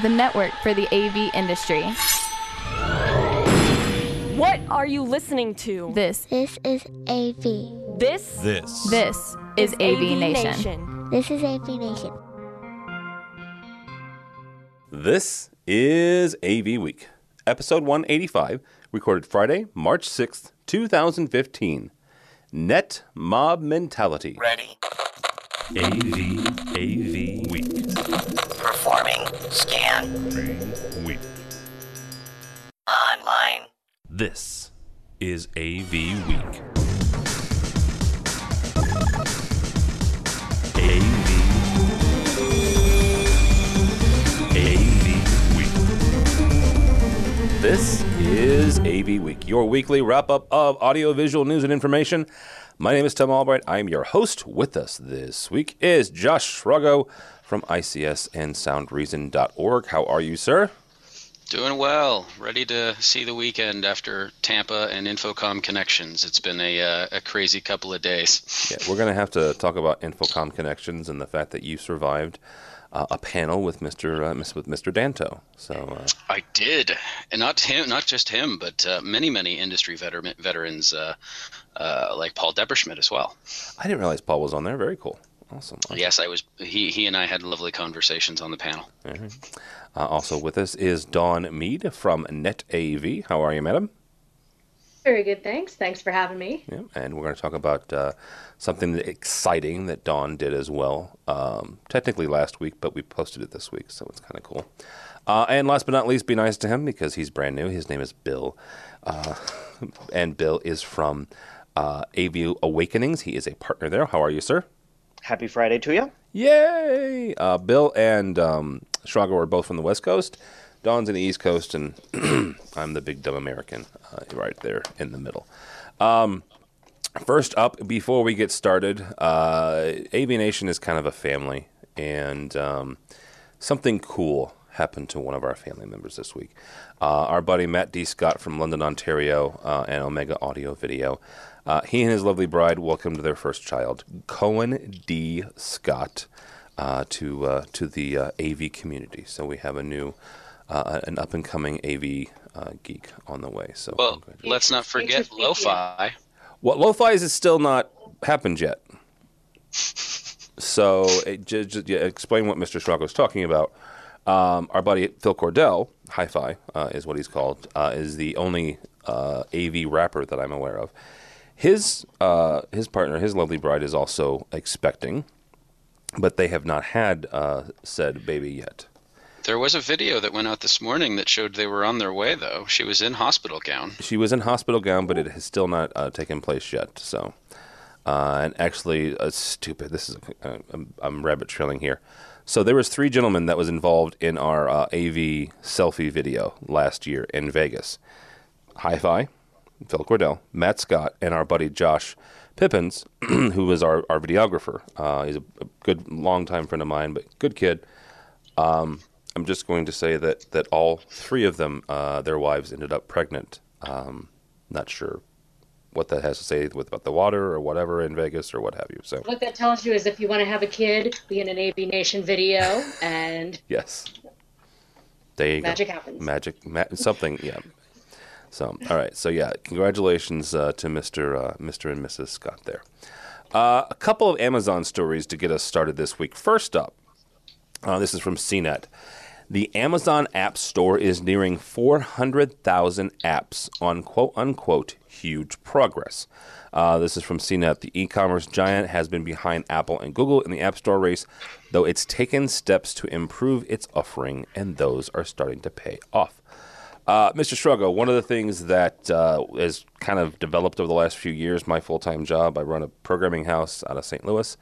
the network for the AV industry. What are you listening to? This, This is AV. This This. this is AV Nation. This is AV Nation. This is AV Week, episode 185, recorded Friday, March 6th, 2015. Net Mob Mentality. Ready. AV, AV Week. Performing. Scan. Week. Online. This is AV Week. AV. AV Week. This is AV Week, your weekly wrap up of audiovisual news and information. My name is Tim Albright. I am your host. With us this week is Josh Srago from ICS and SoundReason.org. How are you, sir? Doing well. Ready to see the weekend after Tampa and InfoComm Connections. It's been a, uh, a crazy couple of days. Yeah, we're going to have to talk about InfoComm Connections and the fact that you survived uh, a panel with Mr. Uh, with Mr. Danto. So uh, I did, and not him, not just him, but uh, many, many industry veteran, veterans uh, like Paul Depperschmidt as well. I didn't realize Paul was on there. Very cool. Awesome. Yes, I was. He he and I had lovely conversations on the panel. Uh, also with us is Dawn Mead from NetAV. How are you, madam? Very good, thanks. Thanks for having me. Yeah, and we're going to talk about uh, something exciting that Dawn did as well. Um, technically last week, but we posted it this week, so it's kind of cool. Uh, and last but not least, be nice to him because he's brand new. His name is Bill, uh, and Bill is from uh, AV Awakenings. He is a partner there. How are you, sir? Happy Friday to you. Yay! Uh, Bill and um, Srago are both from the West Coast. Dawn's in the East Coast, and I'm the big dumb American uh, right there in the middle. Um, first up, before we get started, uh, AV Nation is kind of a family, and um, something cool happened to one of our family members this week. Uh, our buddy Matt D. Scott from London, Ontario, uh, and Omega Audio Video. Uh, he and his lovely bride welcomed their first child, Cohen D. Scott, uh, to uh, to the uh, AV community. So we have a new, uh, an up and coming AV uh, geek on the way. So Well, let's not forget Interesting, lo-fi. What lo-fi is still not happened yet. So, it, just, just yeah, explain what Mr. Schrock was talking about. Um, our buddy Phil Cordell, Hi-Fi uh, is what he's called, uh, is the only uh, AV rapper that I'm aware of. His uh, his partner, his lovely bride, is also expecting, but they have not had uh, said baby yet. There was a video that went out this morning that showed they were on their way. Though she was in hospital gown. She was in hospital gown, but it has still not uh, taken place yet. So, uh, and actually, uh, stupid. This is I'm, I'm rabbit trailing here. So there was three gentlemen that was involved in our uh, AV selfie video last year in Vegas. Hi-Fi, Phil Cordell, Matt Scott, and our buddy Josh Pippins, who was our, our videographer. Uh, he's a, a good longtime friend of mine, but good kid. Um, I'm just going to say that that all three of them, uh, their wives ended up pregnant. Um, not sure what that has to say with about the water or whatever in Vegas or what have you. So What that tells you is if you want to have a kid, be in an AV Nation video, and yes, there you magic go. happens. Magic, ma- something, yeah. So all right, so yeah, congratulations uh, to Mister uh, Mister and Mrs. Scott there. Uh, a couple of Amazon stories to get us started this week. First up, uh, this is from CNET. The Amazon App Store is nearing 400,000 apps on quote unquote huge progress. Uh, this is from CNET. The e commerce giant has been behind Apple and Google in the App Store race, though it's taken steps to improve its offering, and those are starting to pay off. Uh, Mr. Srago, one of the things that uh, has kind of developed over the last few years, my full time job, I run a programming house out of St. Louis,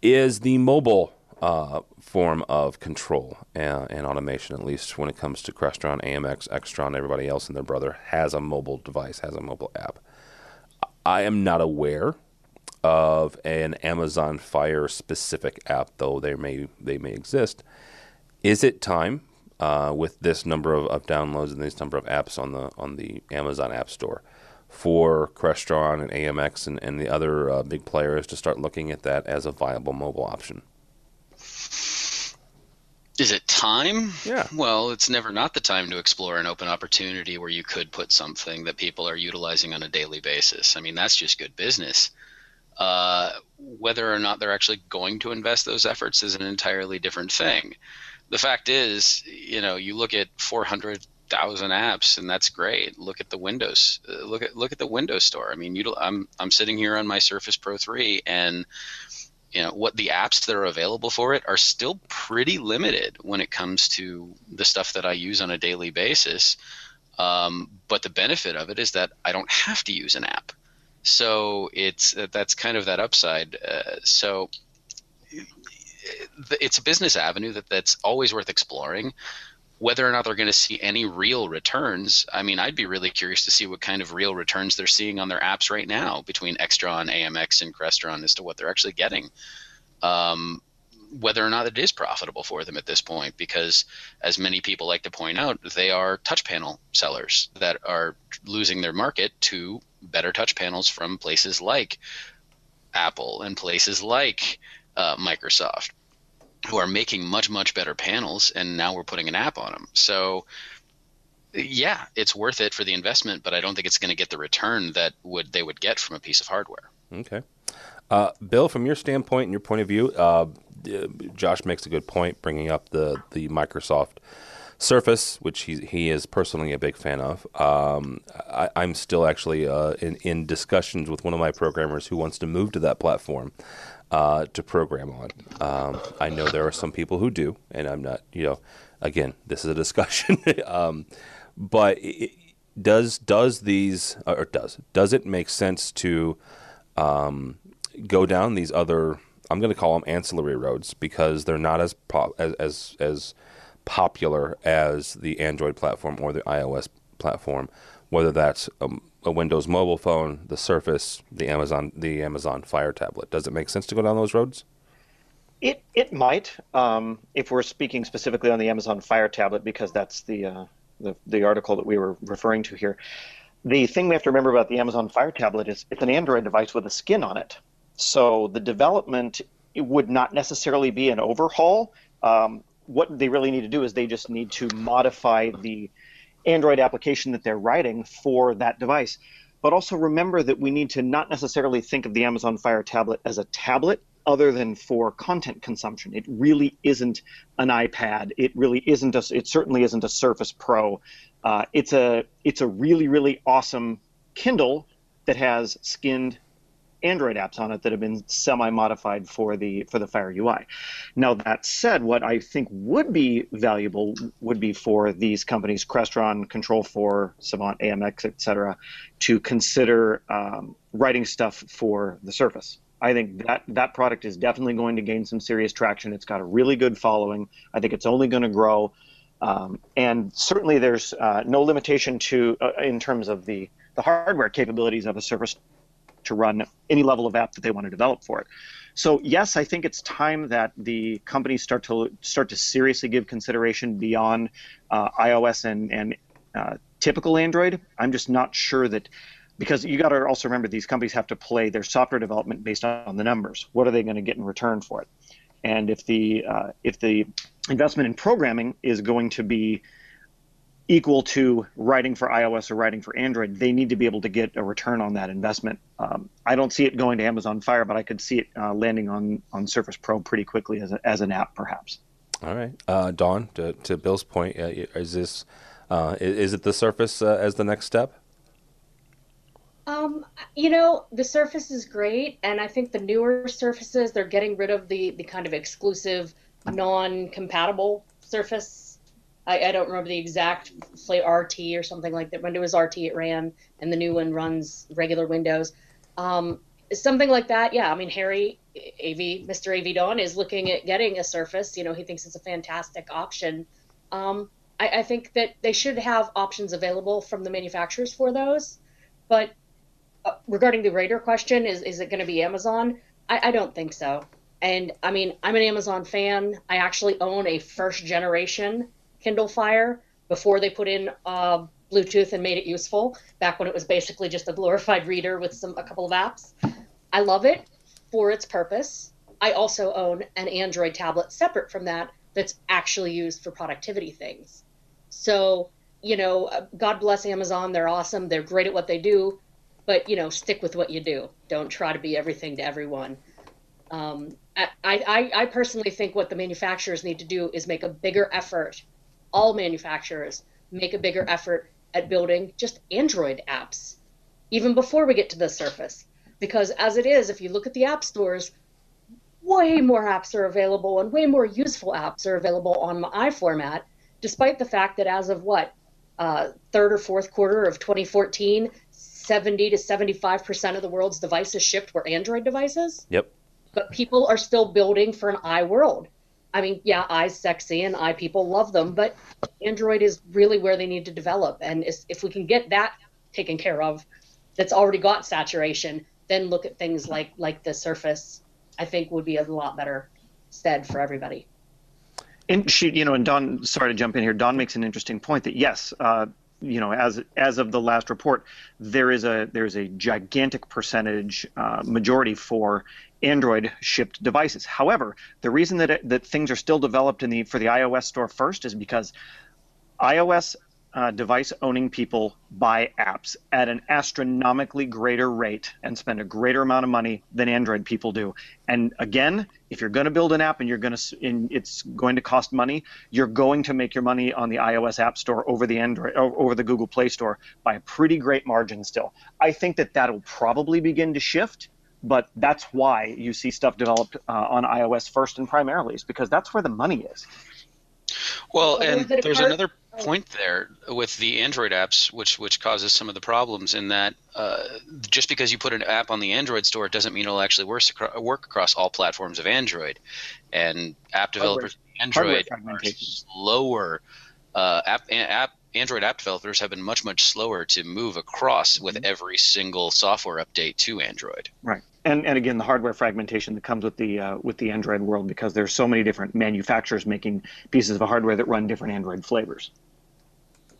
is the mobile uh, form of control and, and automation, at least when it comes to Crestron, AMX, Extron, everybody else and their brother has a mobile device, has a mobile app. I am not aware of an Amazon Fire specific app, though they may they may exist. Is it time uh, with this number of, of downloads and this number of apps on the on the Amazon App Store for Crestron and AMX and, and the other uh, big players to start looking at that as a viable mobile option? Is it time? Yeah. Well, it's never not the time to explore an open opportunity where you could put something that people are utilizing on a daily basis. I mean, that's just good business. Uh, whether or not they're actually going to invest those efforts is an entirely different thing. The fact is, you know, you look at 400,000 apps, and that's great. Look at the Windows. Uh, look at look at the Windows Store. I mean, you, I'm I'm sitting here on my Surface Pro 3, and you know what the apps that are available for it are still pretty limited when it comes to the stuff that I use on a daily basis. Um, but the benefit of it is that I don't have to use an app. So it's that's kind of that upside. Uh, so it's a business avenue that that's always worth exploring. Whether or not they're going to see any real returns, I mean, I'd be really curious to see what kind of real returns they're seeing on their apps right now between Extron, AMX, and Crestron as to what they're actually getting. Um, whether or not it is profitable for them at this point, because as many people like to point out, they are touch panel sellers that are losing their market to better touch panels from places like Apple and places like uh, Microsoft who are making much much better panels and now we're putting an app on them so yeah it's worth it for the investment but i don't think it's going to get the return that would they would get from a piece of hardware. Okay. Uh, bill from your standpoint and your point of view uh, josh makes a good point bringing up the the microsoft Surface, which he he is personally a big fan of. Um, I, am still actually uh, in in discussions with one of my programmers who wants to move to that platform uh, to program on. Um, I know there are some people who do, and I'm not, you know, again, this is a discussion. um, but it, does does these or does does it make sense to um, go down these other? I'm going to call them ancillary roads because they're not as pop, as, as as popular as the Android platform or the iOS platform. Whether that's um, a Windows mobile phone, the Surface, the Amazon, the Amazon Fire tablet. Does it make sense to go down those roads? It it might, um, if we're speaking specifically on the Amazon Fire tablet, because that's the, uh, the the article that we were referring to here. The thing we have to remember about the Amazon Fire tablet is it's an Android device with a skin on it. So the development would not necessarily be an overhaul. Um, what they really need to do is they just need to modify the Android application that they're writing for that device. But also remember that we need to not necessarily think of the Amazon Fire tablet as a tablet other than for content consumption. It really isn't an iPad. It really isn't a, it certainly isn't a Surface Pro. Uh, it's a it's a really really awesome Kindle that has skinned Android apps on it that have been semi-modified for the for the Fire UI. Now that said, what I think would be valuable would be for these companies, Crestron, Control 4, Savant, AMX, etc., to consider um, writing stuff for the Surface. I think that that product is definitely going to gain some serious traction. It's got a really good following. I think it's only going to grow, um, and certainly there's uh, no limitation to uh, in terms of the the hardware capabilities of a Surface to run any level of app that they want to develop for it. So yes, I think it's time that the companies start to start to seriously give consideration beyond uh, iOS and and uh, typical Android. I'm just not sure that because you got to also remember these companies have to play their software development based on the numbers. What are they going to get in return for it? And if the uh, if the investment in programming is going to be equal to writing for iOS or writing for Android, they need to be able to get a return on that investment. Um, I don't see it going to Amazon Fire, but I could see it uh, landing on, on Surface Pro pretty quickly as, a, as an app, perhaps. All right, uh, Dawn. To, to, Bill's point, uh, is this uh, is, it the Surface uh, as the next step? Um, you know, the Surface is great, and I think the newer Surfaces they're getting rid of the the kind of exclusive, non-compatible Surface I, I don't remember the exact RT or something like that. When it was RT, it ran, and the new one runs regular Windows. Um, something like that, yeah. I mean, Harry AV, Mr. AV Dawn is looking at getting a Surface. You know, he thinks it's a fantastic option. Um, I, I think that they should have options available from the manufacturers for those. But uh, regarding the Raider question, is is it going to be Amazon? I, I don't think so. And I mean, I'm an Amazon fan. I actually own a first generation Kindle Fire before they put in uh, Bluetooth and made it useful. Back when it was basically just a glorified reader with some a couple of apps. I love it for its purpose. I also own an Android tablet separate from that that's actually used for productivity things. So, you know, God bless Amazon. They're awesome. They're great at what they do, but you know, stick with what you do. Don't try to be everything to everyone. Um, I, I, I personally think what the manufacturers need to do is make a bigger effort. All manufacturers make a bigger effort at building just Android apps, even before we get to the Surface. Because as it is, if you look at the app stores, way more apps are available and way more useful apps are available on the iFormat, despite the fact that as of what, uh, third or fourth quarter of 2014, 70 to 75% of the world's devices shipped were Android devices. Yep. But people are still building for an iWorld. I mean, yeah, i's sexy and i people love them, but Android is really where they need to develop. And if we can get that taken care of, that's already got saturation, then look at things like like the Surface. I think would be a lot better stead for everybody. And she, you know, and Dawn, sorry to jump in here. Dawn makes an interesting point that yes, uh, you know, as as of the last report, there is a there's a gigantic percentage uh, majority for Android shipped devices. However, the reason that it, that things are still developed in the for the iOS store first is because iOS uh, device owning people buy apps at an astronomically greater rate and spend a greater amount of money than Android people do. And again, if you're going to build an app and you're going to and it's going to cost money, you're going to make your money on the iOS App Store over the Android over the Google Play Store by a pretty great margin still. I think that that'll probably begin to shift but that's why you see stuff developed uh, on iOS first and primarily is because that's where the money is. Well, and there's another point there with the Android apps, which which causes some of the problems in that uh, just because you put an app on the Android store, it doesn't mean it'll actually work, work across all platforms of Android. And app developers Android are slower. Uh, app, app Android app developers have been much much slower to move across with mm-hmm. every single software update to Android. Right, and and again the hardware fragmentation that comes with the uh, with the Android world because there's so many different manufacturers making pieces of hardware that run different Android flavors.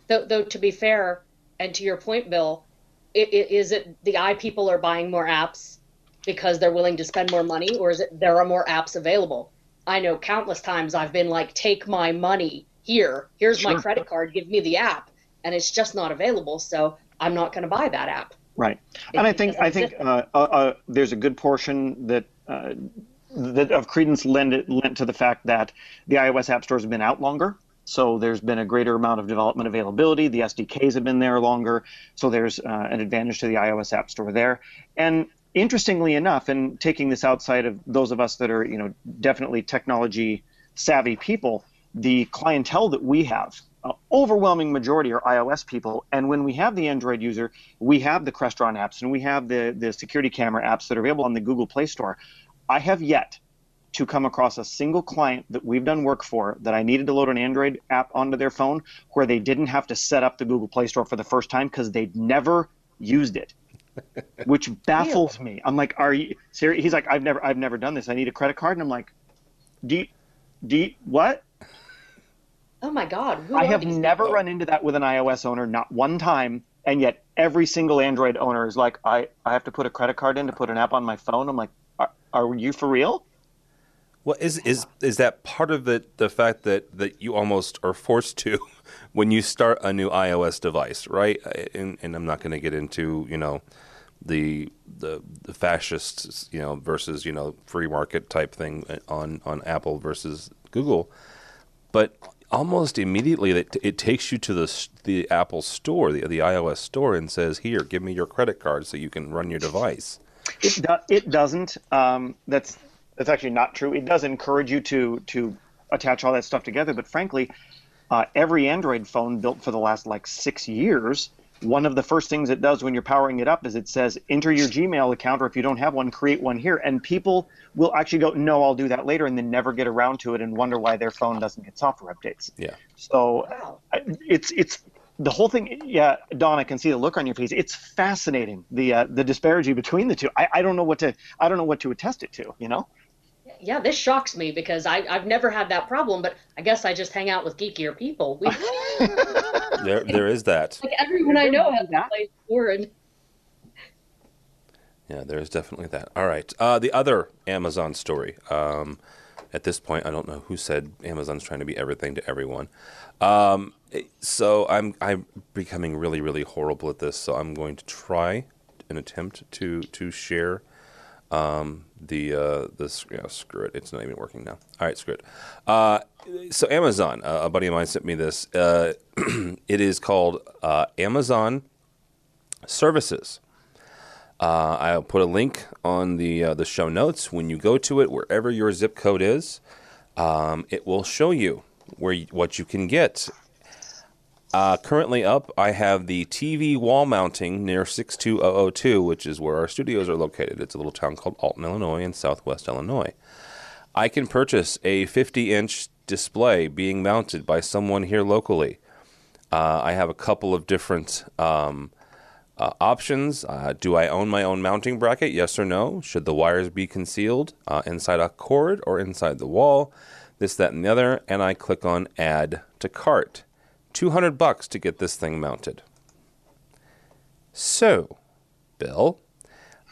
Though, though to be fair, and to your point, Bill, it, it, is it the i people are buying more apps because they're willing to spend more money, or is it there are more apps available? I know countless times I've been like, take my money here, here's sure. my credit card, give me the app, and it's just not available. So I'm not going to buy that app. Right, and I think I think uh, uh, uh, there's a good portion that uh, that of credence lent lent to the fact that the iOS app stores have been out longer. So there's been a greater amount of development availability. The SDKs have been there longer, so there's uh, an advantage to the iOS app store there. And interestingly enough, and taking this outside of those of us that are you know definitely technology savvy people, the clientele that we have, uh, overwhelming majority are iOS people. And when we have the Android user, we have the Crestron apps and we have the, the security camera apps that are available on the Google Play Store. I have yet to come across a single client that we've done work for that I needed to load an Android app onto their phone where they didn't have to set up the Google Play Store for the first time because they'd never used it. which baffles me. I'm like, are you serious? He's like, I've never, I've never done this. I need a credit card, and I'm like, do you, do you, what? Oh my God. I have never people? run into that with an iOS owner, not one time. And yet every single Android owner is like, I, I have to put a credit card in to put an app on my phone. I'm like, are, are you for real? Well, is is is that part of the the fact that that you almost are forced to when you start a new iOS device, right? And, and I'm not going to get into you know the the the fascists, you know, versus you know free market type thing uh, on on Apple versus Google, but almost immediately it, it takes you to the the Apple store, the the iOS store, and says, "Here, give me your credit card so you can run your device." It do, it doesn't. Um, that's that's actually not true. It does encourage you to to attach all that stuff together, but frankly, uh, every Android phone built for the last like six years one of the first things it does when you're powering it up is it says enter your Gmail account, or if you don't have one, create one here. And people will actually go, no, I'll do that later, and then never get around to it and wonder why their phone doesn't get software updates. Yeah. So wow. it's it's the whole thing. Yeah, Dawn, I can see the look on your face. It's fascinating the uh, the disparity between the two. I, I don't know what to I don't know what to attest it to. You know yeah, this shocks me because I, I've never had that problem, but I guess I just hang out with geekier people. We, there, there is that. Like everyone I know has that place word. Yeah, there is definitely that. All right, uh, the other Amazon story, um, at this point, I don't know who said Amazon's trying to be everything to everyone. Um, so I'm I'm becoming really really horrible at this. So I'm going to try an attempt to to share um, the uh, screw it. It's not even working now. All right, screw it. Uh, so Amazon, uh, a buddy of mine sent me this. Uh, it is called uh, Amazon Services. Uh, I'll put a link on the the show notes. When you go to it, wherever your zip code is, um, it will show you where you, what you can get. Uh, currently up, I have the TV wall mounting near 62002, which is where our studios are located. It's a little town called Alton, Illinois, in southwest Illinois. I can purchase a 50 inch display being mounted by someone here locally. Uh, I have a couple of different um, uh, options. Uh, do I own my own mounting bracket? Yes or no? Should the wires be concealed uh, inside a cord or inside the wall? This, that, and the other. And I click on Add to Cart. 200 bucks to get this thing mounted. So, Bill,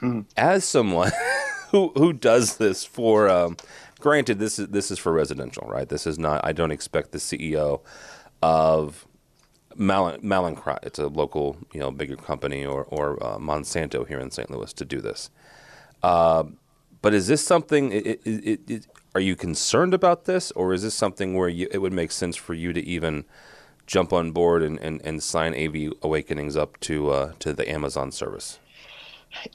hmm. as someone who who does this for um, granted this is this is for residential, right? This is not I don't expect the CEO of Mal- Mallinckrodt, it's a local, you know, bigger company or or uh, Monsanto here in St. Louis to do this. Uh, but is this something? It, it, it, are you concerned about this, or is this something where you, it would make sense for you to even jump on board and, and, and sign AV Awakenings up to uh, to the Amazon service?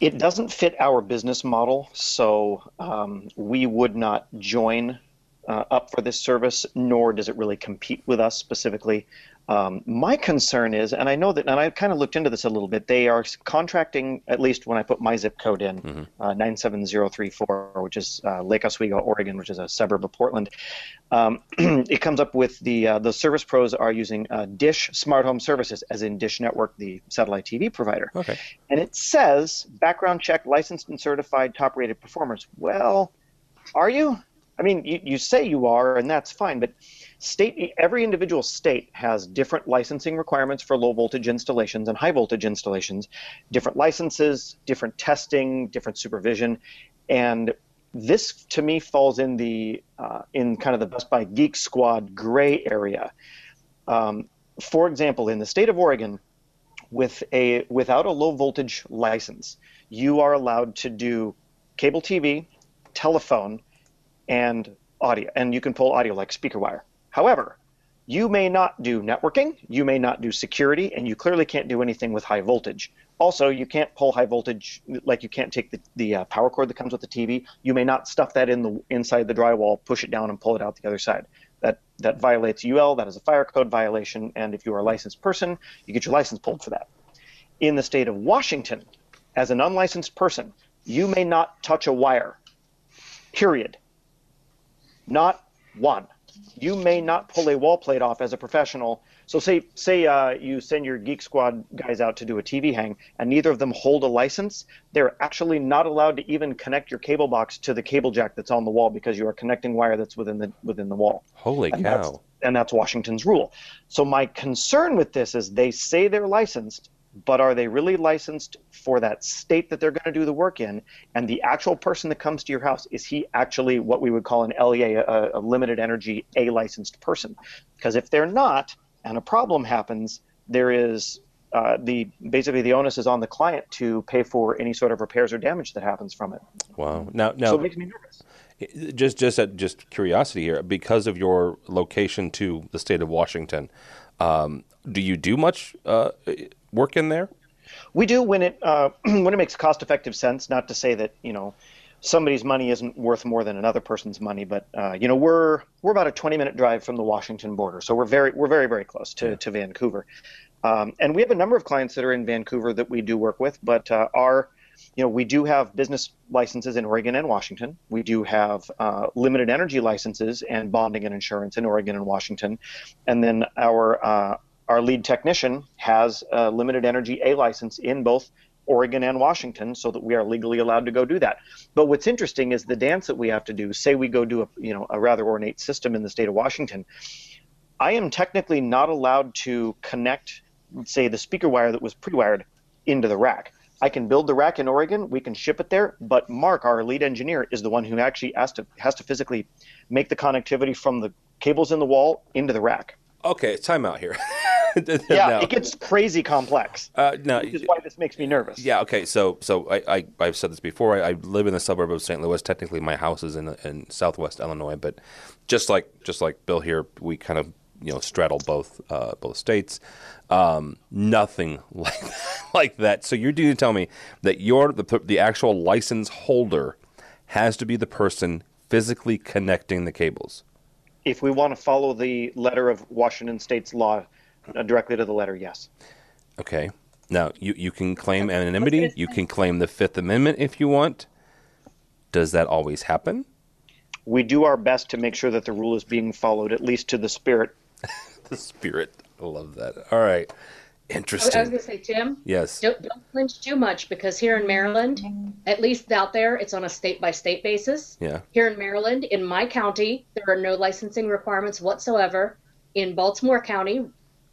It doesn't fit our business model, so um, we would not join uh, up for this service, nor does it really compete with us specifically. Um, my concern is, and I know that, and I kind of looked into this a little bit. They are contracting, at least when I put my zip code in, mm-hmm. uh, nine seven zero three four, which is uh, Lake Oswego, Oregon, which is a suburb of Portland. Um, it comes up with the uh, the service pros are using uh, Dish Smart Home Services, as in Dish Network, the satellite TV provider. Okay. And it says background check, licensed and certified, top rated performers. Well, are you? I mean, you, you say you are, and that's fine, but state every individual state has different licensing requirements for low voltage installations and high voltage installations. Different licenses different testing different supervision. And this to me falls in the uh, in kind of the best buy geek squad gray area. Um, for example in the state of oregon with a without a low voltage license you are allowed to do cable tv telephone and audio and you can pull audio like speaker wire However, you may not do networking, you may not do security, and you clearly can't do anything with high voltage. Also, you can't pull high voltage, like you can't take the, the uh, power cord that comes with the TV. You may not stuff that in the inside the drywall, push it down, and pull it out the other side. That that violates UL. That is a fire code violation, and if you are a licensed person, you get your license pulled for that. In the state of Washington, as an unlicensed person, you may not touch a wire. Period. Not one you may not pull a wall plate off as a professional. So say say uh, you send your Geek Squad guys out to do a TV hang, and neither of them hold a license. They're actually not allowed to even connect your cable box to the cable jack that's on the wall because you are connecting wire that's within the within the wall. Holy and cow! That's, and that's Washington's rule. So my concern with this is they say they're licensed, but are they really licensed for that state that they're going to do the work in? And the actual person that comes to your house, is he actually what we would call an LEA, a, a limited energy A licensed person? Because if they're not, and a problem happens, there is uh, the basically the onus is on the client to pay for any sort of repairs or damage that happens from it. Wow. Now, now, so it makes me nervous. Just, just, at, just curiosity here, because of your location to the state of Washington, um, do you do much uh, work in there? We do when it uh, when it makes cost effective sense. Not to say that you know somebody's money isn't worth more than another person's money, but uh, you know we're we're about a 20 minute drive from the Washington border, so we're very we're very very close to, yeah. to Vancouver, um, and we have a number of clients that are in Vancouver that we do work with, but uh, our you know, we do have business licenses in Oregon and Washington. We do have uh, limited energy licenses and bonding and insurance in Oregon and Washington, and then our uh, our lead technician has a limited energy A license in both Oregon and Washington so that we are legally allowed to go do that. But what's interesting is the dance that we have to do. Say we go do a you know a rather ornate system in the state of Washington. I am technically not allowed to connect say the speaker wire that was pre-wired into the rack. I can build the rack in Oregon, we can ship it there, but Mark, our lead engineer, is the one who actually has to has to physically make the connectivity from the cables in the wall into the rack. Okay, time out here. yeah, no. it gets crazy complex. Uh, no, which is why this makes me nervous. Yeah. Okay. So, so I, I have said this before. I, I, live in the suburb of St. Louis. Technically, my house is in in Southwest Illinois, but just like just like Bill here, we kind of you know straddle both uh, both states. Um, nothing like like that. So you're going to tell me that you're the the actual license holder has to be the person physically connecting the cables. If we want to follow the letter of Washington State's law Uh, directly to the letter, yes. Okay. Now you you can claim anonymity. You can claim the Fifth Amendment if you want. Does that always happen? We do our best to make sure that the rule is being followed, at least to the spirit. the spirit. I love that. All right. Interesting. I was going to say, Tim. Yes. Don't, don't flinch too much because here in Maryland, at least out there, it's on a state by state basis. Yeah. Here in Maryland, in my county, there are no licensing requirements whatsoever. In Baltimore County,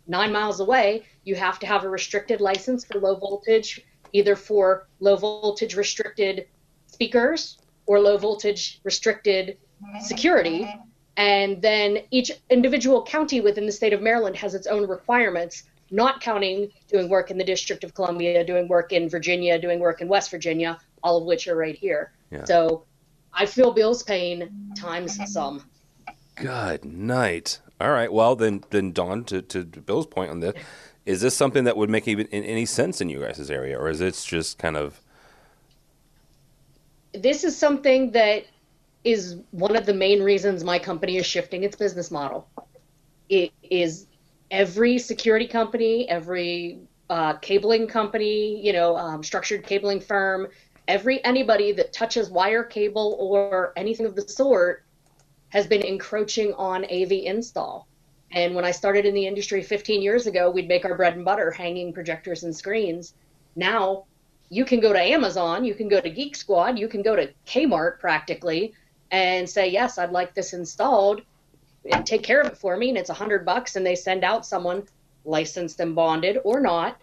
nine miles away, you have to have a restricted license for low voltage, either for low voltage restricted speakers or low voltage restricted security. And then each individual county within the state of Maryland has its own requirements, not counting doing work in the District of Columbia, doing work in Virginia, doing work in West Virginia, all of which are right here. Yeah. So I feel Bill's pain times some. Good night. All right. Well, then, then Dawn, to, to Bill's point on this, is this something that would make even any sense in you guys' area, or is it just kind of? This is something that is one of the main reasons my company is shifting its business model. It is every security company, every uh, cabling company, you know, um, structured cabling firm, every anybody that touches wire cable or anything of the sort has been encroaching on AV install. And when I started in the industry 15 years ago, we'd make our bread and butter hanging projectors and screens. Now you can go to Amazon, you can go to Geek Squad, you can go to Kmart practically and say, Yes, I'd like this installed and take care of it for me. And it's a hundred bucks. And they send out someone licensed and bonded or not,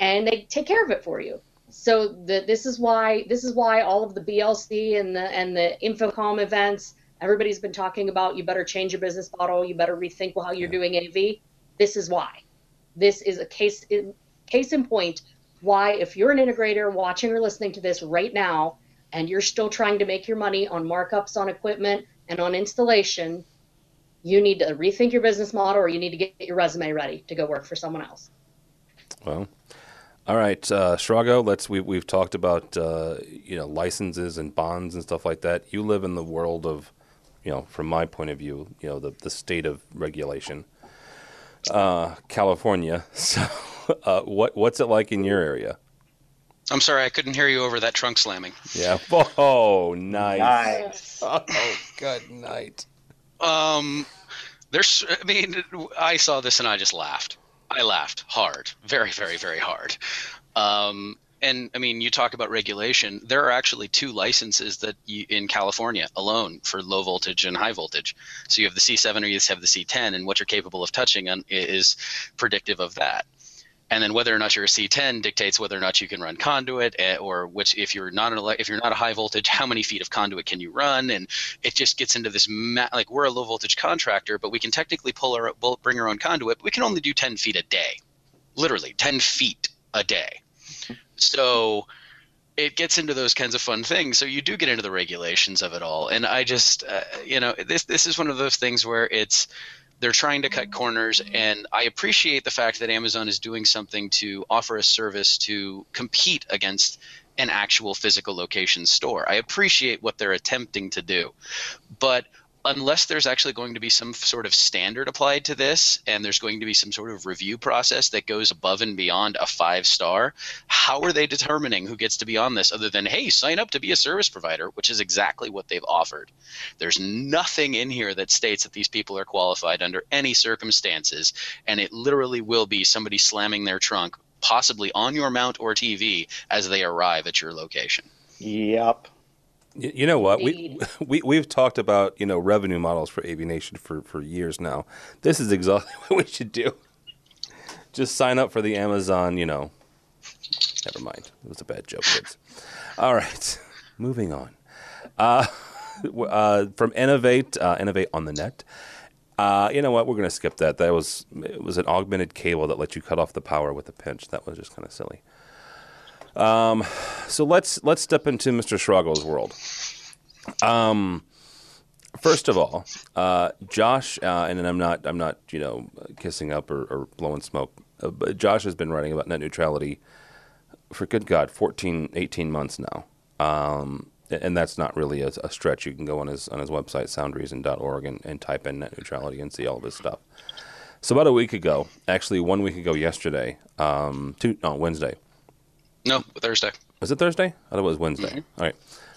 and they take care of it for you. So the, this is why this is why all of the BLC and the and the InfoComm events Everybody's been talking about you better change your business model, you better rethink how you're doing AV. This is why. This is a case in case in point why if you're an integrator watching or listening to this right now and you're still trying to make your money on markups on equipment and on installation, you need to rethink your business model or you need to get your resume ready to go work for someone else. Well, all right, uh, Srago. Let's we we've talked about uh, you know licenses and bonds and stuff like that. You live in the world of you know, from my point of view, you know, the, the state of regulation. Uh, California. So, uh, what what's it like in your area? I'm sorry, I couldn't hear you over that trunk slamming. Yeah. Oh, nice. Nice. Oh, good night. Um, there's. I mean, I saw this and I just laughed. I laughed hard, very, very, very hard. Um, and I mean, you talk about regulation. There are actually two licenses that you, in California alone for low voltage and high voltage. So you have the C7 or you have the C10, and what you're capable of touching on is predictive of that. And then whether or not you're a C10 dictates whether or not you can run conduit, eh, or which if you're not an if you're not a high voltage, how many feet of conduit can you run? And it just gets into this ma- like we're a low voltage contractor, but we can technically pull our bring our own conduit. But we can only do 10 feet a day, literally 10 feet a day so it gets into those kinds of fun things. So you do get into the regulations of it all. And I just, uh, you know, this this is one of those things where it's they're trying to cut corners, and I appreciate the fact that Amazon is doing something to offer a service to compete against an actual physical location store. I appreciate what they're attempting to do, but unless there's actually going to be some sort of standard applied to this and there's going to be some sort of review process that goes above and beyond a five star, how are they determining who gets to be on this other than, hey, sign up to be a service provider, which is exactly what they've offered? There's nothing in here that states that these people are qualified under any circumstances, and it literally will be somebody slamming their trunk, possibly on your mount or TV, as they arrive at your location. Yep. You know what? We, we, we've talked about, you know, revenue models for AV Nation for, for years now. This is exactly what we should do. Just sign up for the Amazon, you know, Never mind. It was a bad joke, kids. All right, moving on. Uh, uh, from Innovate, uh, Innovate on the Net. Uh, you know what? We're going to skip that. That was it was an augmented cable that let you cut off the power with a pinch. That was just kind of silly. Um, so let's let's step into Mr. Schragel's world. Um, first of all, uh, Josh, uh, and I'm not I'm not you know kissing up or, or blowing smoke, uh, but Josh has been writing about net neutrality for good God, 14, 18 months now. Um, and that's not really a, a, stretch. You can go on his on his website soundreason.org and, and type in net neutrality and see all this stuff. So about a week ago, actually one week ago yesterday, um, two, no Wednesday. No, Thursday. Was it Thursday? I thought it was Wednesday. Mm-hmm. All right,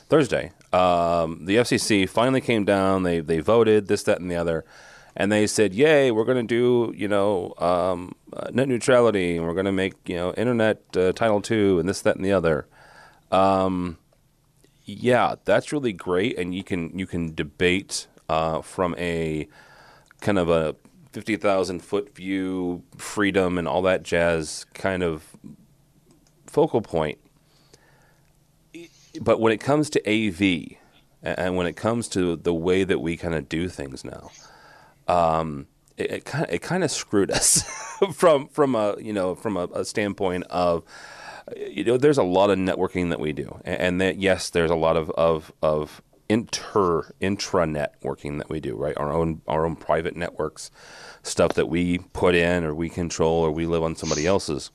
Thursday. Um, the FCC finally came down. They they voted this, that, and the other, and they said, "Yay, we're going to do you know um, uh, net neutrality, and we're going to make you know internet uh, Title II, and this, that, and the other." Um, yeah, that's really great, and you can you can debate uh, from a kind of a fifty thousand foot view, freedom, and all that jazz kind of focal point. But when it comes to AV, and when it comes to the way that we kind of do things now, um, it, kind of it kind of screwed us from from a you know from a, a standpoint of you know, there's a lot of networking that we do, and that yes, there's a lot of of of inter intranet working that we do, right? Our own our own private networks, stuff that we put in or we control or we live on somebody else's.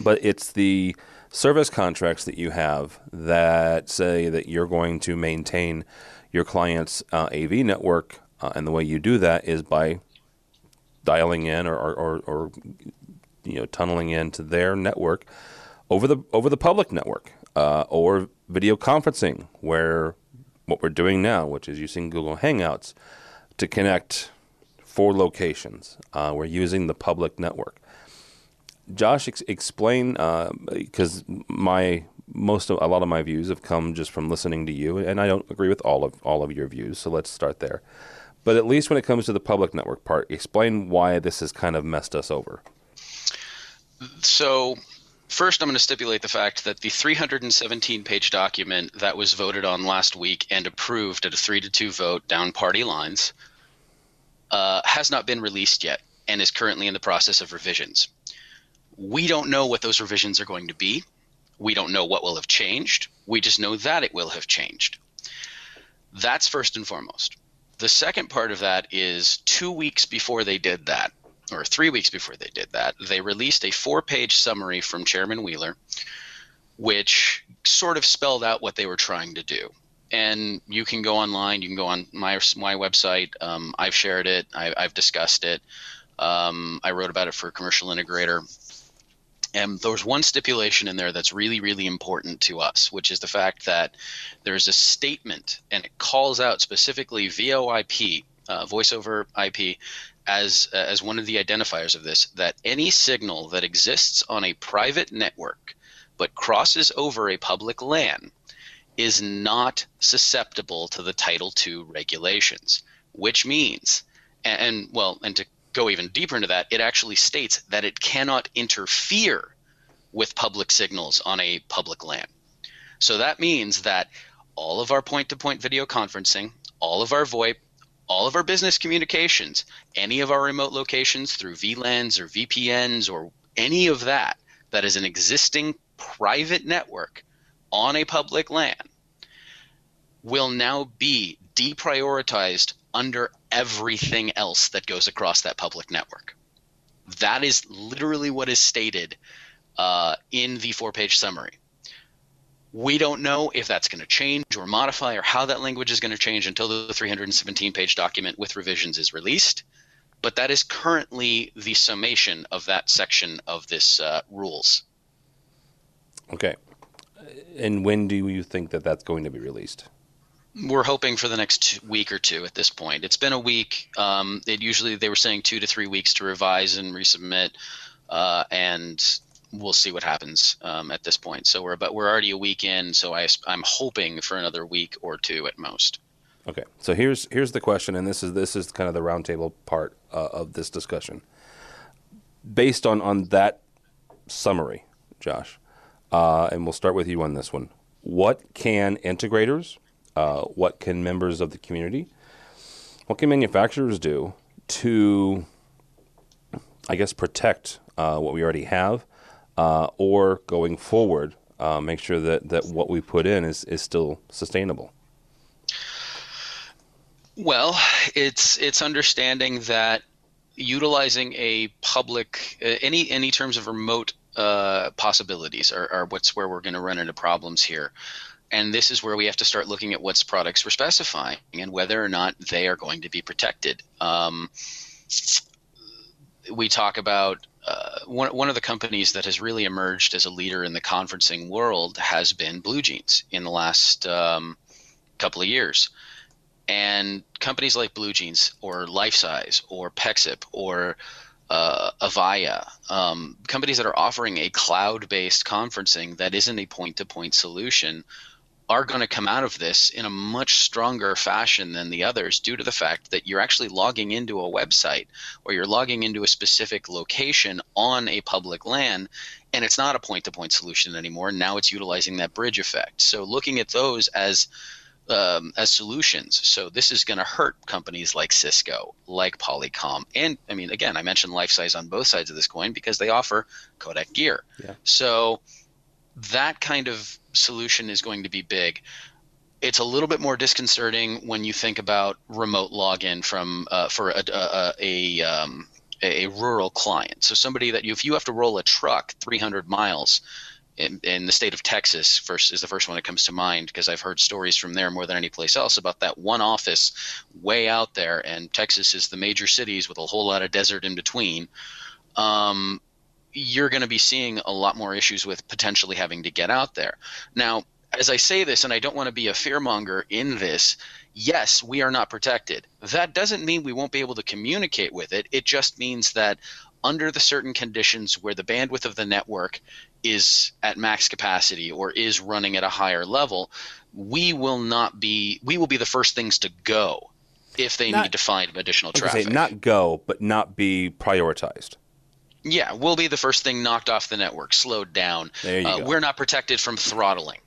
But it's the service contracts that you have that say that you're going to maintain your client's uh, AV network, uh, and the way you do that is by dialing in or, or, or, or you know tunneling into their network over the over the public network uh, or video conferencing, where what we're doing now, which is using Google Hangouts to connect four locations. Uh, we're using the public network. Josh, ex- explain because uh, my most of a lot of my views have come just from listening to you, and I don't agree with all of all of your views. So let's start there. But at least when it comes to the public network part, explain why this has kind of messed us over. So First, I'm going to stipulate the fact that the 317 page document that was voted on last week and approved at a 3 to 2 vote down party lines uh, has not been released yet and is currently in the process of revisions. We don't know what those revisions are going to be. We don't know what will have changed. We just know that it will have changed. That's first and foremost. The second part of that is two weeks before they did that, or three weeks before they did that, they released a four page summary from Chairman Wheeler, which sort of spelled out what they were trying to do. And you can go online, you can go on my, my website. Um, I've shared it, I, have discussed it. Um, I wrote about it for Commercial Integrator. And there was one stipulation in there that's really, really important to us, which is the fact that there's a statement and it calls out specifically VoIP, uh, voice over IP, as uh, as one of the identifiers of this that any signal that exists on a private network but crosses over a public LAN is not susceptible to the Title II regulations, which means and, and well, and to go even deeper into that, it actually states that it cannot interfere with public signals on a public LAN. So that means that all of our point to point video conferencing, all of our VoIP, all of our business communications, any of our remote locations through VLANs or VPNs or any of that that is an existing private network on a public LAN will now be deprioritized under everything else that goes across that public network. That is literally what is stated uh, in the four page summary. We don't know if that's going to change or modify or how that language is going to change until the 317 page document with revisions is released. But that is currently the summation of that section of this uh, rules. Okay. And when do you think that that's going to be released? We're hoping for the next week or two at this point. It's been a week. Um, it usually they were saying two to three weeks to revise and resubmit, uh, and we'll see what happens um, at this point. So we're but we're already a week in, so I, I'm hoping for another week or two at most. Okay, so here's here's the question, and this is this is kind of the roundtable part uh, of this discussion. Based on on that summary, Josh, uh, and we'll start with you on this one. What can integrators, uh, what can members of the community, what can manufacturers do to, I guess, protect uh, what we already have, uh, or going forward, uh, make sure that, that what we put in is, is still sustainable? Well, it's it's understanding that utilizing a public uh, any any terms of remote uh, possibilities are, are what's where we're going to run into problems here. And this is where we have to start looking at what's products we're specifying and whether or not they are going to be protected. Um, we talk about uh, one, one of the companies that has really emerged as a leader in the conferencing world has been BlueJeans in the last um, couple of years. And companies like BlueJeans or Lifesize or Pexip or uh, Avaya, um, companies that are offering a cloud based conferencing that isn't a point to point solution, are going to come out of this in a much stronger fashion than the others due to the fact that you're actually logging into a website or you're logging into a specific location on a public LAN and it's not a point to point solution anymore. Now it's utilizing that bridge effect. So looking at those as um, as solutions. So this is going to hurt companies like Cisco, like Polycom, and I mean, again, I mentioned Lifesize on both sides of this coin because they offer codec gear. Yeah. So that kind of solution is going to be big. It's a little bit more disconcerting when you think about remote login from uh, for a, a, a um, a rural client. So somebody that you, if you have to roll a truck 300 miles in, in, the state of Texas first is the first one that comes to mind because I've heard stories from there more than any place else about that one office way out there, and Texas is the major cities with a whole lot of desert in between. Um, you're going to be seeing a lot more issues with potentially having to get out there. Now, as I say this, and I don't want to be a fearmonger in this, yes, we are not protected. That doesn't mean we won't be able to communicate with it. It just means that under the certain conditions where the bandwidth of the network is at max capacity or is running at a higher level, we will not be we will be the first things to go if they not, need to find additional traffic. Say, not go, but not be prioritized. Yeah, we'll be the first thing knocked off the network, slowed down. There you uh, go. We're not protected from throttling.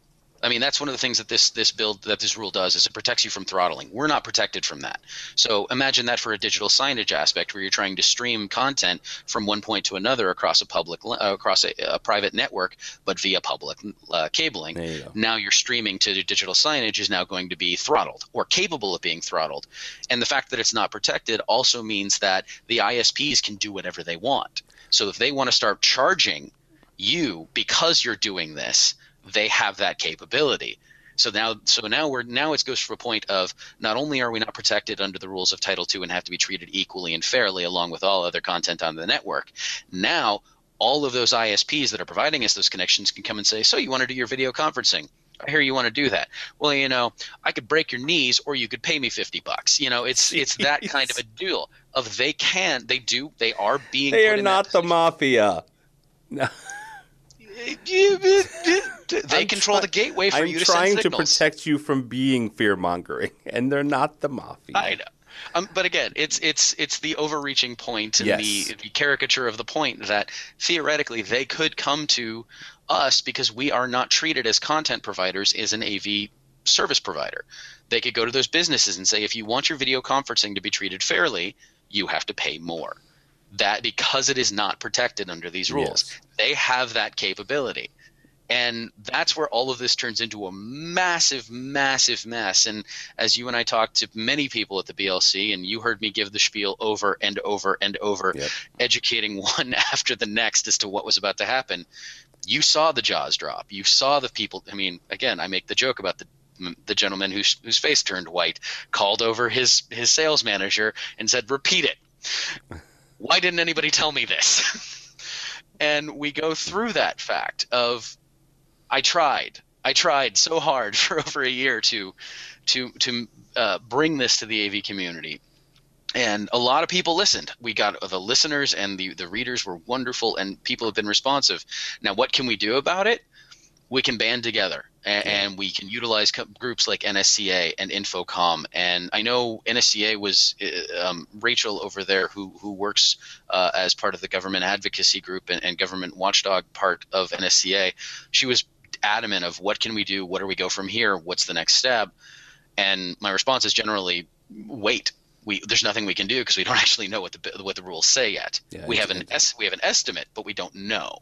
I mean, that's one of the things that this this build that this rule does is it protects you from throttling. We're not protected from that. So imagine that for a digital signage aspect where you're trying to stream content from one point to another across a public uh, across a, a, private network, but via public uh, cabling. You now you're streaming to digital signage is now going to be throttled or capable of being throttled, and the fact that it's not protected also means that the ISPs can do whatever they want. So if they want to start charging you because you're doing this they have that capability. So now, so now we're now it goes to a point of not only are we not protected under the rules of Title II and have to be treated equally and fairly along with all other content on the network. Now, all of those ISPs that are providing us those connections can come and say, "So you want to do your video conferencing? I hear you want to do that. Well, you know, I could break your knees, or you could pay me fifty bucks. You know, it's it's that kind of a deal. Of they can, they do, they are being. They are not the mafia. No. they I'm control try- the gateway for I'm you to trying to protect you from being fear mongering, and they're not the mafia. I know. Um, but again, it's it's it's the overreaching point and yes. the, the caricature of the point that theoretically they could come to us because we are not treated as content providers as an AV service provider. They could go to those businesses and say, if you want your video conferencing to be treated fairly, you have to pay more that because it is not protected under these rules, yes. they have that capability. And that's where all of this turns into a massive, massive mess. And as you and I talked to many people at the BLC, and you heard me give the spiel over and over and over, yep. educating one after the next as to what was about to happen, you saw the jaws drop. You saw the people. I mean, again, I make the joke about the the gentleman whose whose face turned white called over his his sales manager and said, "Repeat it." why didn't anybody tell me this? and we go through that fact of I tried. I tried so hard for over a year to to to uh, bring this to the AV community. And a lot of people listened. We got the listeners and the, the readers were wonderful, and people have been responsive. Now, what can we do about it? we can band together and, and we can utilize co- groups like NSCA and InfoComm. And I know NSCA was uh, um, Rachel over there, who who works uh, as part of the government advocacy group and, and government watchdog part of NSCA. She was adamant of what can we do, what do we go from here, what's the next step. And my response is generally wait. We, there's nothing we can do because we don't actually know what the what the rules say yet. Yeah, we have an es- we have an estimate, but we don't know.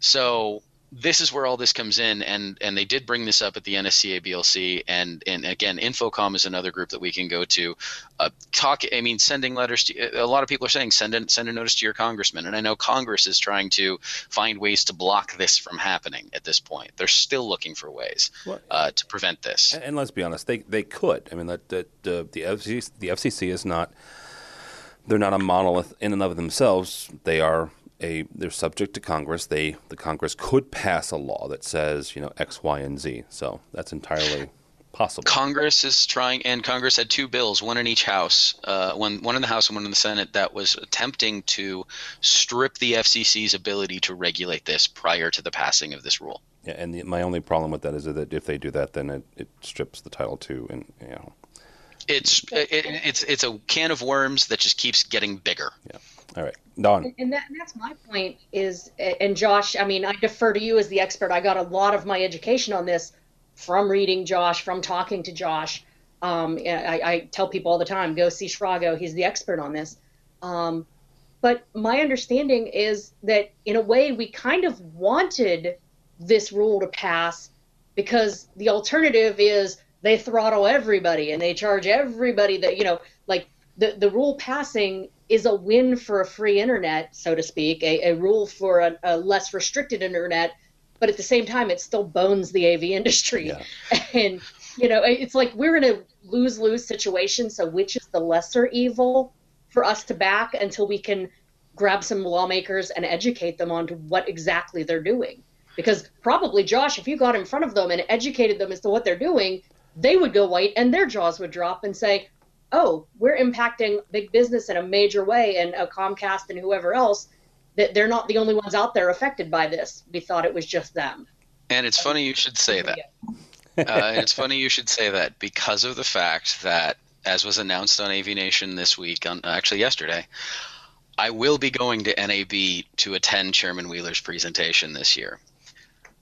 So this is where all this comes in, and and they did bring this up at the NSCA BLC, and and again, InfoComm is another group that we can go to. Uh, talk, I mean, sending letters to a lot of people are saying send a, send a notice to your congressman, and I know Congress is trying to find ways to block this from happening. At this point, they're still looking for ways uh, to prevent this. And, and let's be honest, they they could. I mean, that, that uh, the FCC, the FCC is not. They're not a monolith in and of themselves. They are a. They're subject to Congress. They the Congress could pass a law that says you know X, Y, and Z. So that's entirely possible. Congress is trying, and Congress had two bills, one in each house, uh, one one in the House and one in the Senate, that was attempting to strip the FCC's ability to regulate this prior to the passing of this rule. Yeah, and the, my only problem with that is that if they do that, then it, it strips the title too, and you know. It's it, it's it's a can of worms that just keeps getting bigger. Yeah. All right, Dawn. And, that, and that's my point is, and Josh, I mean, I defer to you as the expert. I got a lot of my education on this from reading Josh, from talking to Josh. Um, I, I tell people all the time, go see Srago. He's the expert on this. Um, but my understanding is that in a way, we kind of wanted this rule to pass because the alternative is they throttle everybody and they charge everybody that, you know, like the, the rule passing is a win for a free internet, so to speak, a, a rule for a, a less restricted internet, but at the same time, it still bones the AV industry. Yeah. And, you know, it's like we're in a lose lose situation. So, which is the lesser evil for us to back until we can grab some lawmakers and educate them on to what exactly they're doing? Because probably, Josh, if you got in front of them and educated them as to what they're doing, they would go white and their jaws would drop and say, oh, we're impacting big business in a major way, and uh, Comcast and whoever else, that they're not the only ones out there affected by this. We thought it was just them. And it's funny you should say that. uh, it's funny you should say that because of the fact that, as was announced on AV Nation this week, on actually yesterday, I will be going to NAB to attend Chairman Wheeler's presentation this year.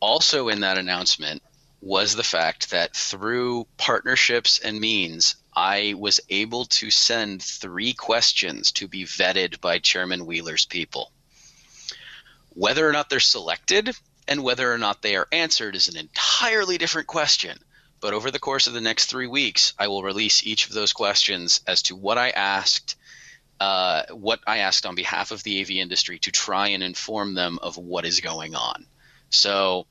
Also, in that announcement was the fact that through partnerships and means, I was able to send three questions to be vetted by Chairman Wheeler's people. Whether or not they're selected and whether or not they are answered is an entirely different question. But over the course of the next three weeks, I will release each of those questions as to what I asked, uh, what I asked on behalf of the AV industry to try and inform them of what is going on. So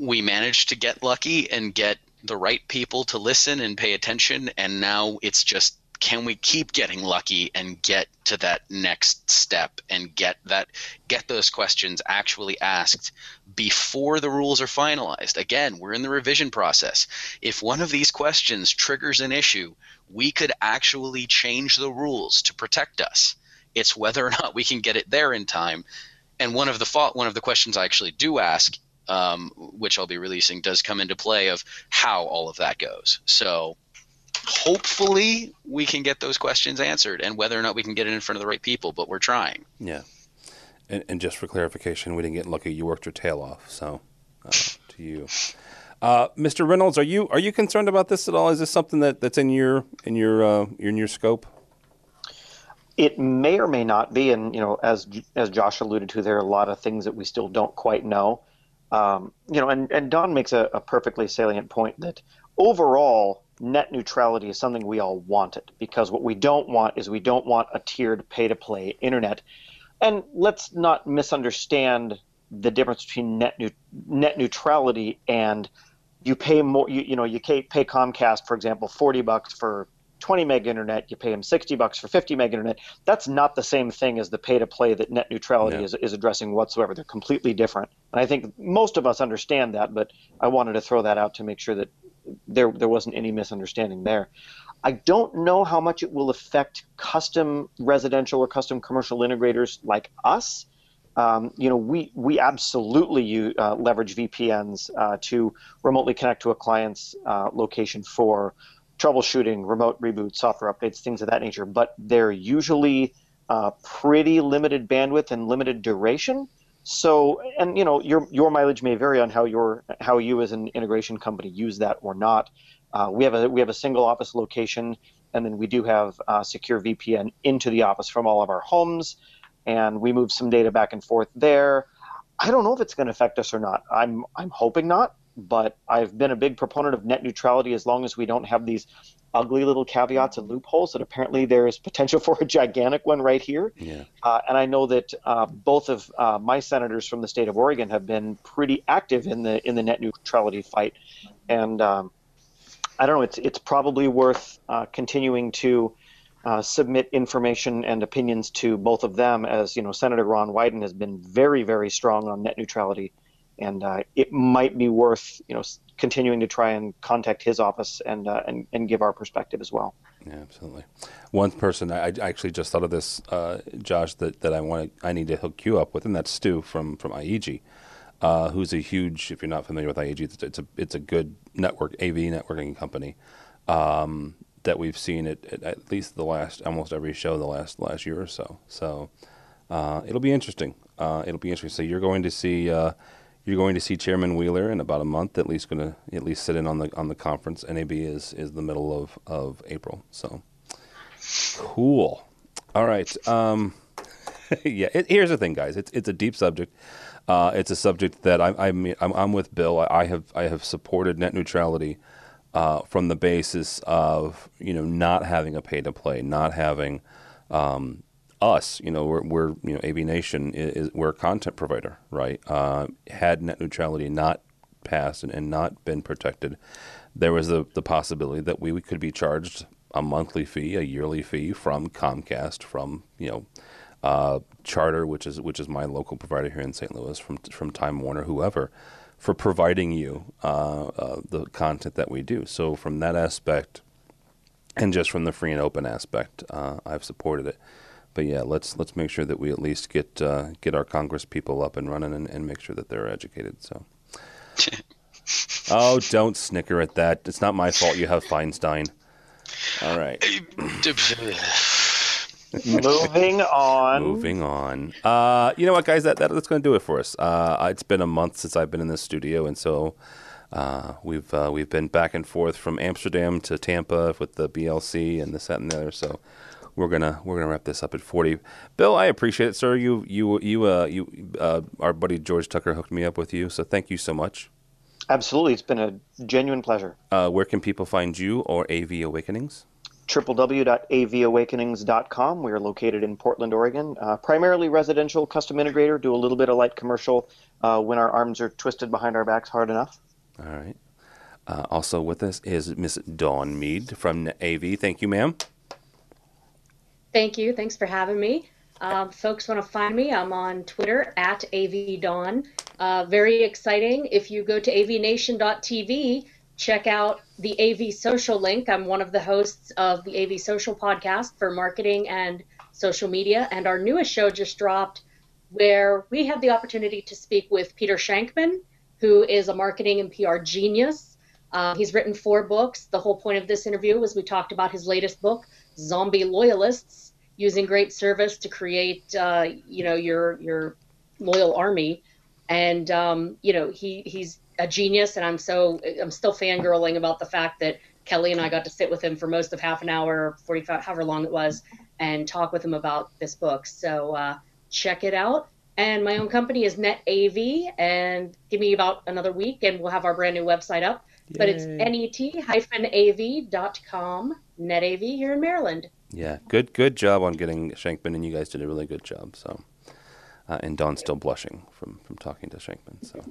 we managed to get lucky and get the right people to listen and pay attention. And now it's just can we keep getting lucky and get to that next step and get that get those questions actually asked before the rules are finalized? Again we're in the revision process. If one of these questions triggers an issue we could actually change the rules to protect us. It's whether or not we can get it there in time. And one of the one of the questions i actually do ask um, which i'll be releasing does come into play of how all of that goes so hopefully we can get those questions answered and whether or not we can get it in front of the right people but we're trying Yeah. And, and just for clarification, we didn't get lucky. You worked your tail off. So, uh, to you, uh, Mr. Reynolds, are you are you concerned about this at all? Is this something that, that's in your in your uh, in your scope? It may or may not be, and you know, as as Josh alluded to, there are a lot of things that we still don't quite know. Um, you know, and and Dawn makes a, a perfectly salient point that overall net neutrality is something we all wanted because what we don't want is we don't want a tiered pay to play internet. And let's not misunderstand the difference between net net neutrality and you pay more you, you know you pay Comcast for example 40 bucks for 20 meg internet you pay them 60 bucks for 50 meg internet. That's not the same thing as the pay to play that net neutrality is, is addressing whatsoever. They're completely different. And i think most of us understand that but i wanted to throw that out to make sure that there there wasn't any misunderstanding there. I don't know how much it will affect custom residential or custom commercial integrators like us. Um, you know, we we absolutely use, uh, leverage VPNs uh, to remotely connect to a client's uh, location for troubleshooting, remote reboot, software updates, things of that nature. But they're usually uh, pretty limited bandwidth and limited duration. So, and you know, your your mileage may vary on how your how you as an integration company use that or not. Uh, we have a we have a single office location, and then we do have uh, secure VPN into the office from all of our homes, and we move some data back and forth there. I don't know if it's going to affect us or not. I'm I'm hoping not, but I've been a big proponent of net neutrality as long as we don't have these ugly little caveats and loopholes that apparently there is potential for a gigantic one right here. Yeah. Uh, and I know that uh, both of uh, my senators from the state of Oregon have been pretty active in the in the net neutrality fight, and um, I don't know. It's it's probably worth uh, continuing to uh, submit information and opinions to both of them, as you know, Senator Ron Wyden has been very very strong on net neutrality, and uh, it might be worth you know continuing to try and contact his office and uh, and, and give our perspective as well. Yeah, absolutely. One person I, I actually just thought of this, uh, Josh, that, that I want I need to hook you up with, and that's Stu from from IEG uh, who's a huge. If you're not familiar with IEG, it's, it's a it's a good network AV networking company um, that we've seen at, at, at least the last almost every show the last last year or so. So uh, it'll be interesting. Uh, it'll be interesting. So you're going to see you're going to see Chairman Wheeler in about a month. At least going to at least sit in on the on the conference. NAB is is the middle of of April. So cool. All right. Um, yeah. It, here's the thing, guys. It's it's a deep subject. Uh, it's a subject that I, I'm, I'm, I'm with Bill. I have I have supported net neutrality uh, from the basis of you know not having a pay to play, not having um, us. You know we're, we're you know AV Nation is, is, we're a content provider, right? Uh, had net neutrality not passed and, and not been protected, there was the the possibility that we could be charged a monthly fee, a yearly fee from Comcast, from you know uh, Charter, which is which is my local provider here in St. Louis, from from Time Warner, whoever, for providing you uh, uh, the content that we do. So from that aspect, and just from the free and open aspect, uh, I've supported it. But yeah, let's let's make sure that we at least get uh, get our Congress people up and running and, and make sure that they're educated. So. oh, don't snicker at that. It's not my fault you have Feinstein. All right. Moving on. Moving on. Uh, you know what, guys? That, that that's going to do it for us. Uh, it's been a month since I've been in this studio, and so uh, we've uh, we've been back and forth from Amsterdam to Tampa with the BLC and this, that, and the other. So we're gonna we're gonna wrap this up at forty. Bill, I appreciate it, sir. You you you uh, you uh, our buddy George Tucker hooked me up with you, so thank you so much. Absolutely, it's been a genuine pleasure. where can people find you or AV Awakenings? www.avawakenings.com. We are located in Portland, Oregon. Uh, primarily residential custom integrator, do a little bit of light commercial uh, when our arms are twisted behind our backs hard enough. All right. Uh, also with us is Miss Dawn Mead from AV. Thank you, ma'am. Thank you. Thanks for having me. Um, folks want to find me, I'm on Twitter at AVDawn. Uh, very exciting. If you go to avnation.tv, check out the AV Social link. I'm one of the hosts of the AV Social podcast for marketing and social media. And our newest show just dropped where we had the opportunity to speak with Peter Shankman, who is a marketing and PR genius. Uh, he's written four books. The whole point of this interview was we talked about his latest book, Zombie Loyalists, using great service to create, uh, you know, your your loyal army. And um, you know, he he's a genius, and I'm so I'm still fangirling about the fact that Kelly and I got to sit with him for most of half an hour, 45, however long it was, and talk with him about this book. So uh, check it out. And my own company is Net AV, and give me about another week, and we'll have our brand new website up. Yay. But it's net-av.com, Net AV here in Maryland. Yeah, good good job on getting Shankman, and you guys did a really good job. So, uh, and Dawn's still blushing from from talking to Shankman. So.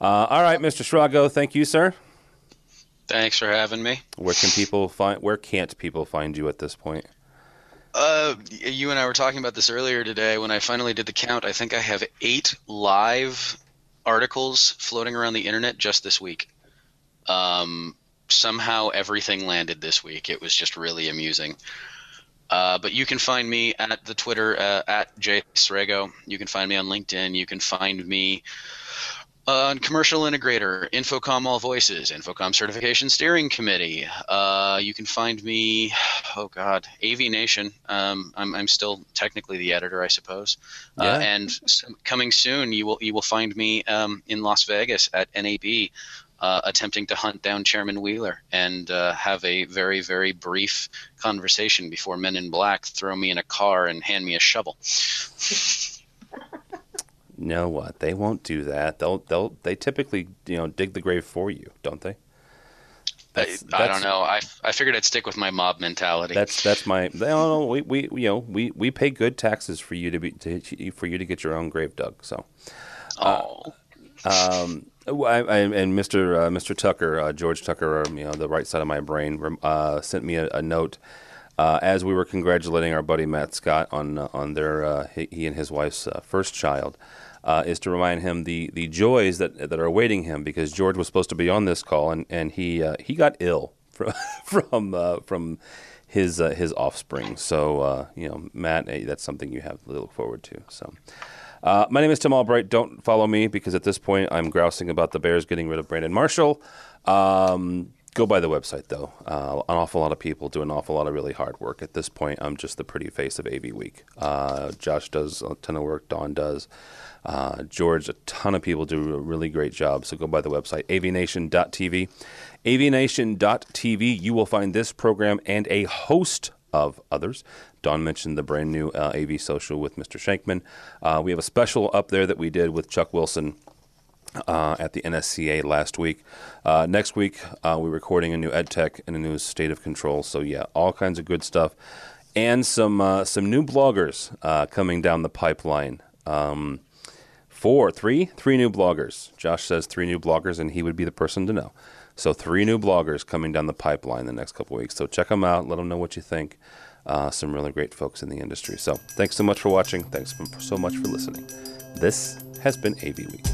Uh, all right, Mr. Srago, thank you, sir. Thanks for having me. Where can people find? Where can't people find you at this point? Uh, you and I were talking about this earlier today. When I finally did the count, I think I have eight live articles floating around the internet just this week. Um, somehow everything landed this week. It was just really amusing. Uh, but you can find me at the Twitter uh, at jsrago. You can find me on LinkedIn. You can find me on commercial integrator, InfoComm All Voices, InfoComm Certification Steering Committee. Uh, you can find me, oh God, AV Nation. Um, I'm, I'm still technically the editor, I suppose. Uh, yeah. And coming soon, you will you will find me um, in Las Vegas at NAB. Uh, attempting to hunt down Chairman Wheeler and uh, have a very, very brief conversation before Men in Black throw me in a car and hand me a shovel. know what? They won't do that. They'll they'll they typically you know dig the grave for you, don't they? That's, I, I don't know. I, I figured I'd stick with my mob mentality. That's that's my. They don't know. We, we you know we, we pay good taxes for you to be to, for you to get your own grave dug. So. Oh. Uh, um. I, I, and Mr. Uh, Mr. Tucker, uh, George Tucker, you know, the right side of my brain, uh, sent me a, a note uh, as we were congratulating our buddy Matt Scott on uh, on their uh, he, and his wife's first child is to remind him the the joys that that are awaiting him because George was supposed to be on this call and and he he got ill from from from his his offspring. So you know, Matt, that's something you have to look forward to. So. Uh, my name is Tim Albright. Don't follow me because at this point I'm grousing about the Bears getting rid of Brandon Marshall. Um, go by the website though. Uh, an awful lot of people do an awful lot of really hard work. At this point, I'm just the pretty face of AV Week. Uh, Josh does a ton of work. Dawn does. Uh, George, a ton of people do a really great job. So go by the website, avnation.tv. avnation.tv, you will find this program and a host of others. Dawn mentioned the brand new uh, AV Social with Mr. Shankman. Uh, we have a special up there that we did with Chuck Wilson uh, at the NSCA last week. Uh, next week, uh, we're recording a new EdTech and a new State of Control. So yeah, all kinds of good stuff, and some uh, some new bloggers uh, coming down the pipeline. Um, Four, three, three new bloggers. Josh says three new bloggers, and he would be the person to know. So three new bloggers coming down the pipeline the next couple weeks. So check them out. Let them know what you think. Uh, some really great folks in the industry. So thanks so much for watching. Thanks so much for listening. This has been AV Week.